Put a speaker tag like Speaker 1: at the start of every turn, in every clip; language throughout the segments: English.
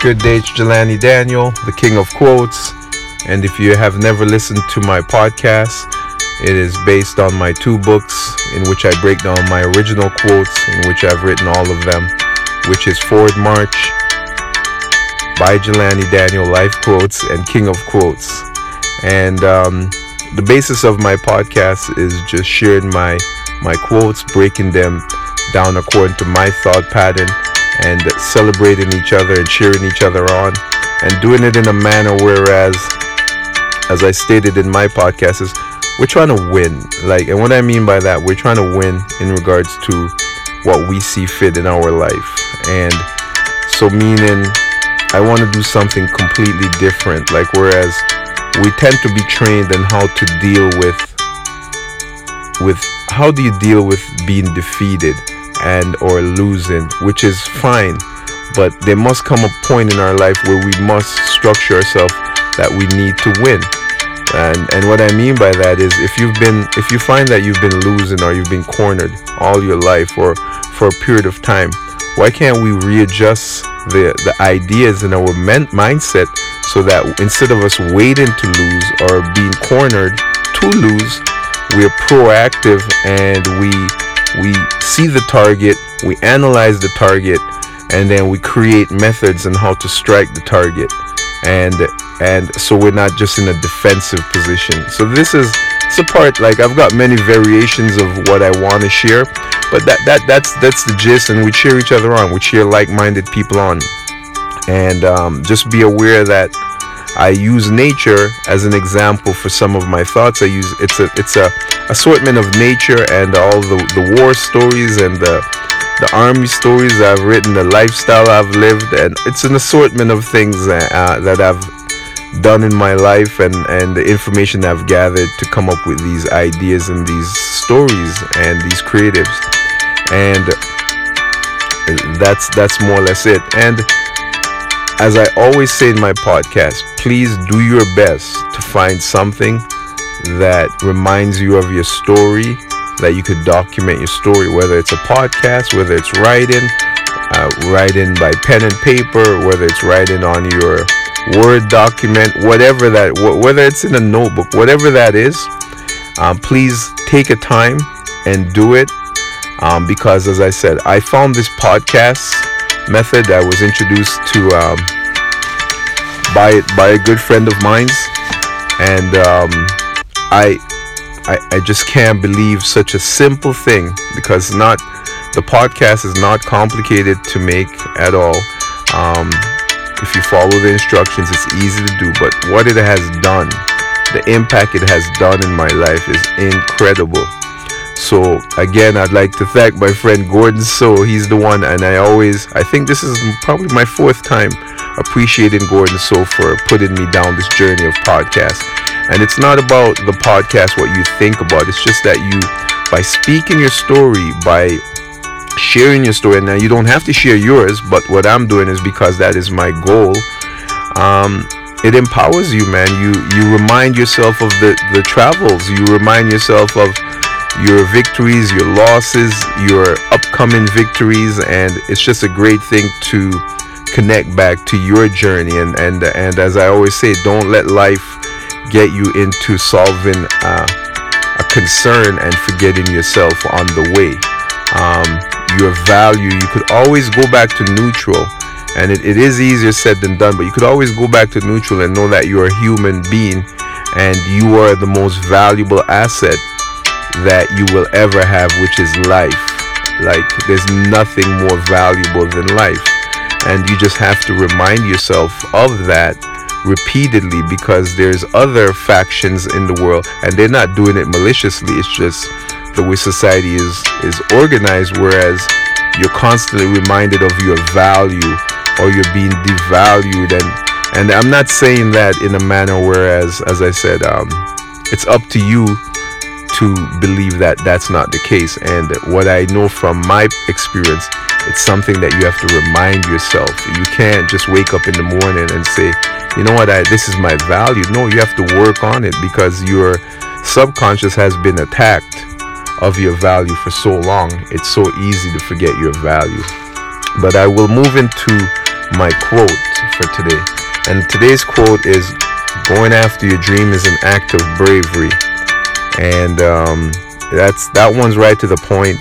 Speaker 1: Good day, it's Jelani Daniel, the king of quotes. And if you have never listened to my podcast, it is based on my two books in which I break down my original quotes, in which I've written all of them, which is Forward March by Jelani Daniel, Life Quotes, and King of Quotes. And um, the basis of my podcast is just sharing my my quotes, breaking them down according to my thought pattern and celebrating each other and cheering each other on and doing it in a manner whereas as I stated in my podcast is we're trying to win. Like and what I mean by that we're trying to win in regards to what we see fit in our life. And so meaning I want to do something completely different. Like whereas we tend to be trained in how to deal with with how do you deal with being defeated and or losing, which is fine. But there must come a point in our life where we must structure ourselves that we need to win. And and what I mean by that is if you've been if you find that you've been losing or you've been cornered all your life or for a period of time, why can't we readjust the the ideas in our men- mindset so that instead of us waiting to lose or being cornered to lose, we're proactive and we we see the target, we analyze the target, and then we create methods on how to strike the target. And and so we're not just in a defensive position. So this is it's a part like I've got many variations of what I want to share, but that that that's that's the gist, and we cheer each other on. We cheer like-minded people on, and um, just be aware that I use nature as an example for some of my thoughts. I use it's a it's a assortment of nature and all the the war stories and the the army stories I've written, the lifestyle I've lived, and it's an assortment of things uh, that I've done in my life and and the information I've gathered to come up with these ideas and these stories and these creatives, and that's that's more or less it. And as I always say in my podcast, please do your best to find something that reminds you of your story, that you could document your story, whether it's a podcast, whether it's writing, uh, writing by pen and paper, whether it's writing on your Word document, whatever that, whether it's in a notebook, whatever that is, um, please take a time and do it. Um, because as I said, I found this podcast method I was introduced to um, by by a good friend of mine's, and um, I, I I just can't believe such a simple thing because not the podcast is not complicated to make at all. Um, if you follow the instructions, it's easy to do. But what it has done, the impact it has done in my life is incredible. So again, I'd like to thank my friend Gordon So. He's the one, and I always, I think this is probably my fourth time appreciating Gordon So for putting me down this journey of podcast. And it's not about the podcast, what you think about. It's just that you, by speaking your story, by sharing your story, now you don't have to share yours, but what I'm doing is because that is my goal. Um, it empowers you, man. You you remind yourself of the the travels. You remind yourself of your victories, your losses, your upcoming victories, and it's just a great thing to connect back to your journey. And and and as I always say, don't let life get you into solving uh, a concern and forgetting yourself on the way. Um, your value, you could always go back to neutral. And it, it is easier said than done, but you could always go back to neutral and know that you're a human being and you are the most valuable asset that you will ever have, which is life. Like, there's nothing more valuable than life. And you just have to remind yourself of that repeatedly because there's other factions in the world and they're not doing it maliciously. It's just the way society is, is organized, whereas you're constantly reminded of your value or you're being devalued. And, and I'm not saying that in a manner whereas, as I said, um, it's up to you to believe that that's not the case. And what I know from my experience, it's something that you have to remind yourself. You can't just wake up in the morning and say, you know what, I, this is my value. No, you have to work on it because your subconscious has been attacked of your value for so long. It's so easy to forget your value. But I will move into my quote for today. And today's quote is Going after your dream is an act of bravery. And um, that's that one's right to the point.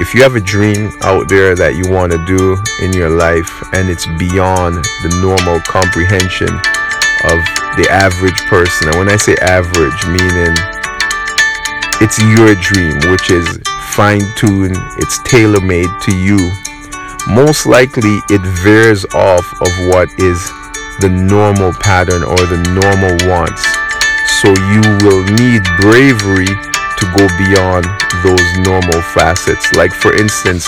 Speaker 1: If you have a dream out there that you want to do in your life and it's beyond the normal comprehension of the average person, and when I say average, meaning it's your dream, which is fine tuned, it's tailor made to you. Most likely, it veers off of what is the normal pattern or the normal wants. So, you will need bravery to go beyond those normal facets. Like, for instance,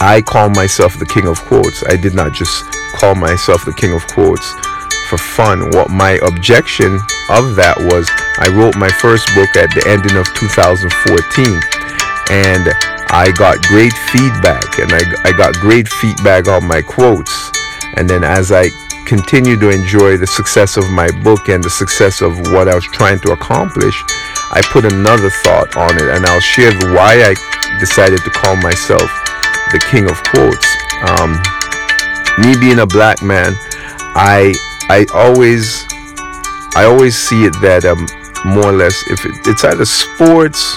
Speaker 1: I call myself the king of quotes. I did not just call myself the king of quotes for fun. What my objection of that was I wrote my first book at the ending of 2014 and I got great feedback and I, I got great feedback on my quotes. And then as I continued to enjoy the success of my book and the success of what I was trying to accomplish, I put another thought on it and I'll share why I decided to call myself the king of quotes. Um, me being a black man, I I always I always see it that um more or less if it, it's either sports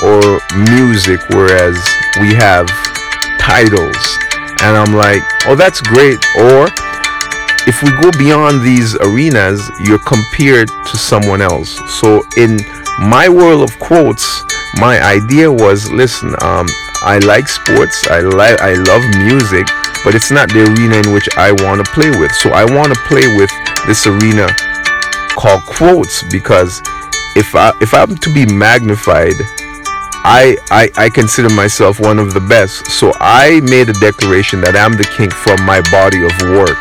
Speaker 1: or music whereas we have titles and I'm like oh that's great or if we go beyond these arenas you're compared to someone else so in my world of quotes my idea was listen um I like sports I like I love music but it's not the arena in which I want to play with. So I want to play with this arena called quotes because if I if I'm to be magnified, I, I I consider myself one of the best. So I made a declaration that I'm the king from my body of work,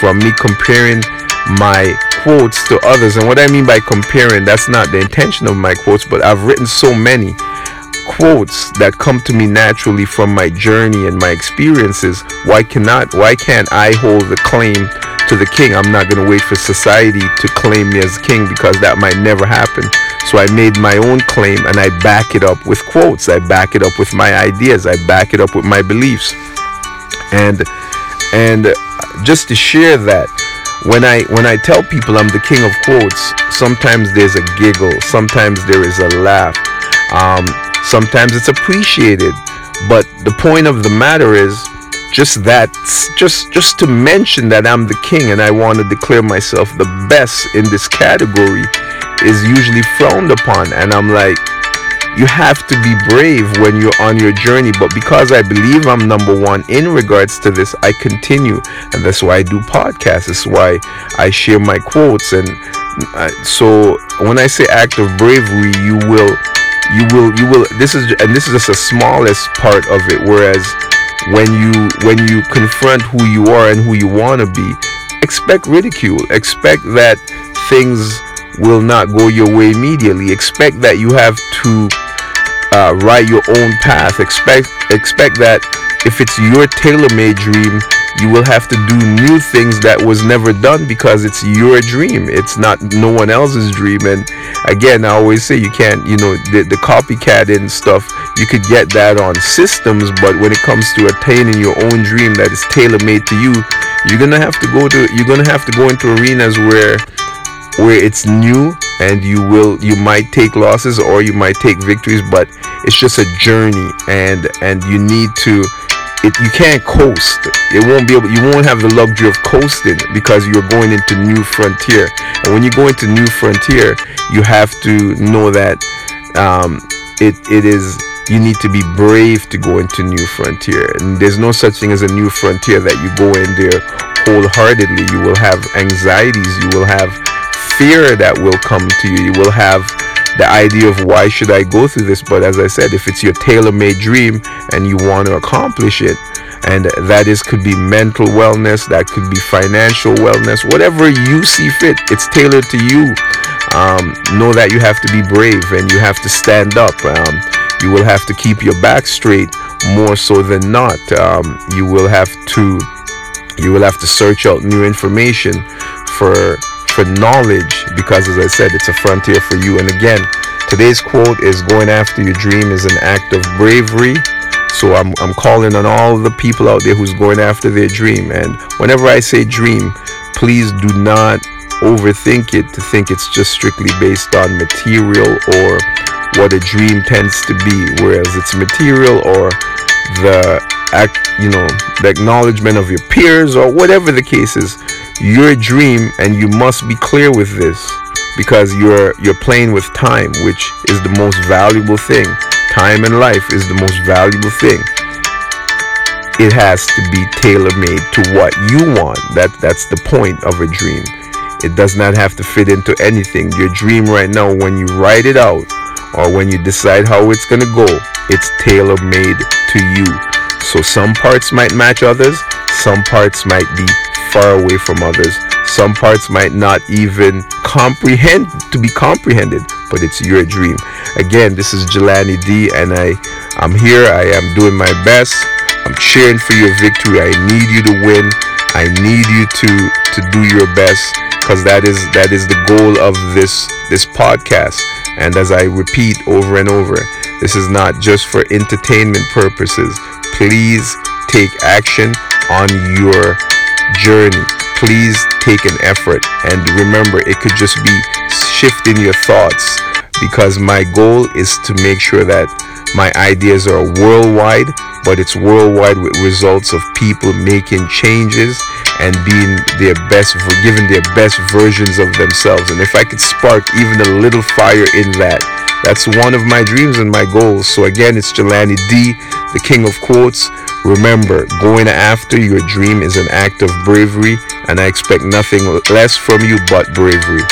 Speaker 1: from me comparing my quotes to others. And what I mean by comparing, that's not the intention of my quotes, but I've written so many quotes that come to me naturally from my journey and my experiences. Why cannot why can't i hold the claim to the king? I'm not going to wait for society to claim me as king because that might never happen. So i made my own claim and i back it up with quotes. I back it up with my ideas. I back it up with my beliefs. And and just to share that when I when I tell people I'm the king of quotes, sometimes there's a giggle, sometimes there is a laugh. Um, Sometimes it's appreciated, but the point of the matter is just that just just to mention that I'm the king and I want to declare myself the best in this category is usually frowned upon and I'm like you have to be brave when you're on your journey but because I believe I'm number 1 in regards to this I continue. And that's why I do podcasts. That's why I share my quotes. And uh, so when I say act of bravery you will you will you will this is and this is just the smallest part of it. Whereas when you when you confront who you are and who you want to be expect ridicule. Expect that things will not go your way immediately. Expect that you have to uh, write your own path. Expect expect that if it's your tailor-made dream you will have to do new things that was never done because it's your dream. It's not no one else's dream. And again i always say you can't you know the, the copycat and stuff you could get that on systems but when it comes to attaining your own dream that is tailor-made to you you're gonna have to go to you're gonna have to go into arenas where where it's new and you will you might take losses or you might take victories but it's just a journey and and you need to it, you can't coast. It won't be able. You won't have the luxury of coasting because you're going into new frontier. And when you go into new frontier, you have to know that um, it it is. You need to be brave to go into new frontier. And there's no such thing as a new frontier that you go in there wholeheartedly. You will have anxieties. You will have fear that will come to you. You will have the idea of why should I go through this. But as I said, if it's your tailor-made dream and you want to accomplish it, and that is could be mental wellness, that could be financial wellness, whatever you see fit, it's tailored to you. Um, know that you have to be brave and you have to stand up. Um, you will have to keep your back straight more so than not. Um, you will have to you will have to search out new information for for knowledge because, as I said, it's a frontier for you. And again, today's quote is going after your dream is an act of bravery. So I'm, I'm calling on all the people out there who's going after their dream. And whenever I say dream, please do not overthink it to think it's just strictly based on material or what a dream tends to be, whereas it's material or the act, you know, the acknowledgement of your peers or whatever the case is. Your dream, and you must be clear with this because you're you're playing with time, which is the most valuable thing. Time and life is the most valuable thing. It has to be tailor made to what you want. That that's the point of a dream. It does not have to fit into anything. Your dream right now, when you write it out or when you decide how it's gonna go, it's tailor made to you. So some parts might match others, some parts might be far away from others. Some parts might not even comprehend to be comprehended, but it's your dream. Again, this is Jelani D, and I, I'm here. I am doing my best. I'm cheering for your victory. I need you to win. I need you to to do your best because that is that is the goal of this this podcast. And as I repeat over and over, this is not just for entertainment purposes. Please take action on your journey. Please take an effort. And remember, it could just be shifting your thoughts because my goal is to make sure that my ideas are worldwide, but it's worldwide with results of people making changes and being their best, giving their best versions of themselves. And if I could spark even a little fire in that, that's one of my dreams and my goals. So again, it's Jelani D, the king of quotes. Remember, going after your dream is an act of bravery, and I expect nothing less from you but bravery.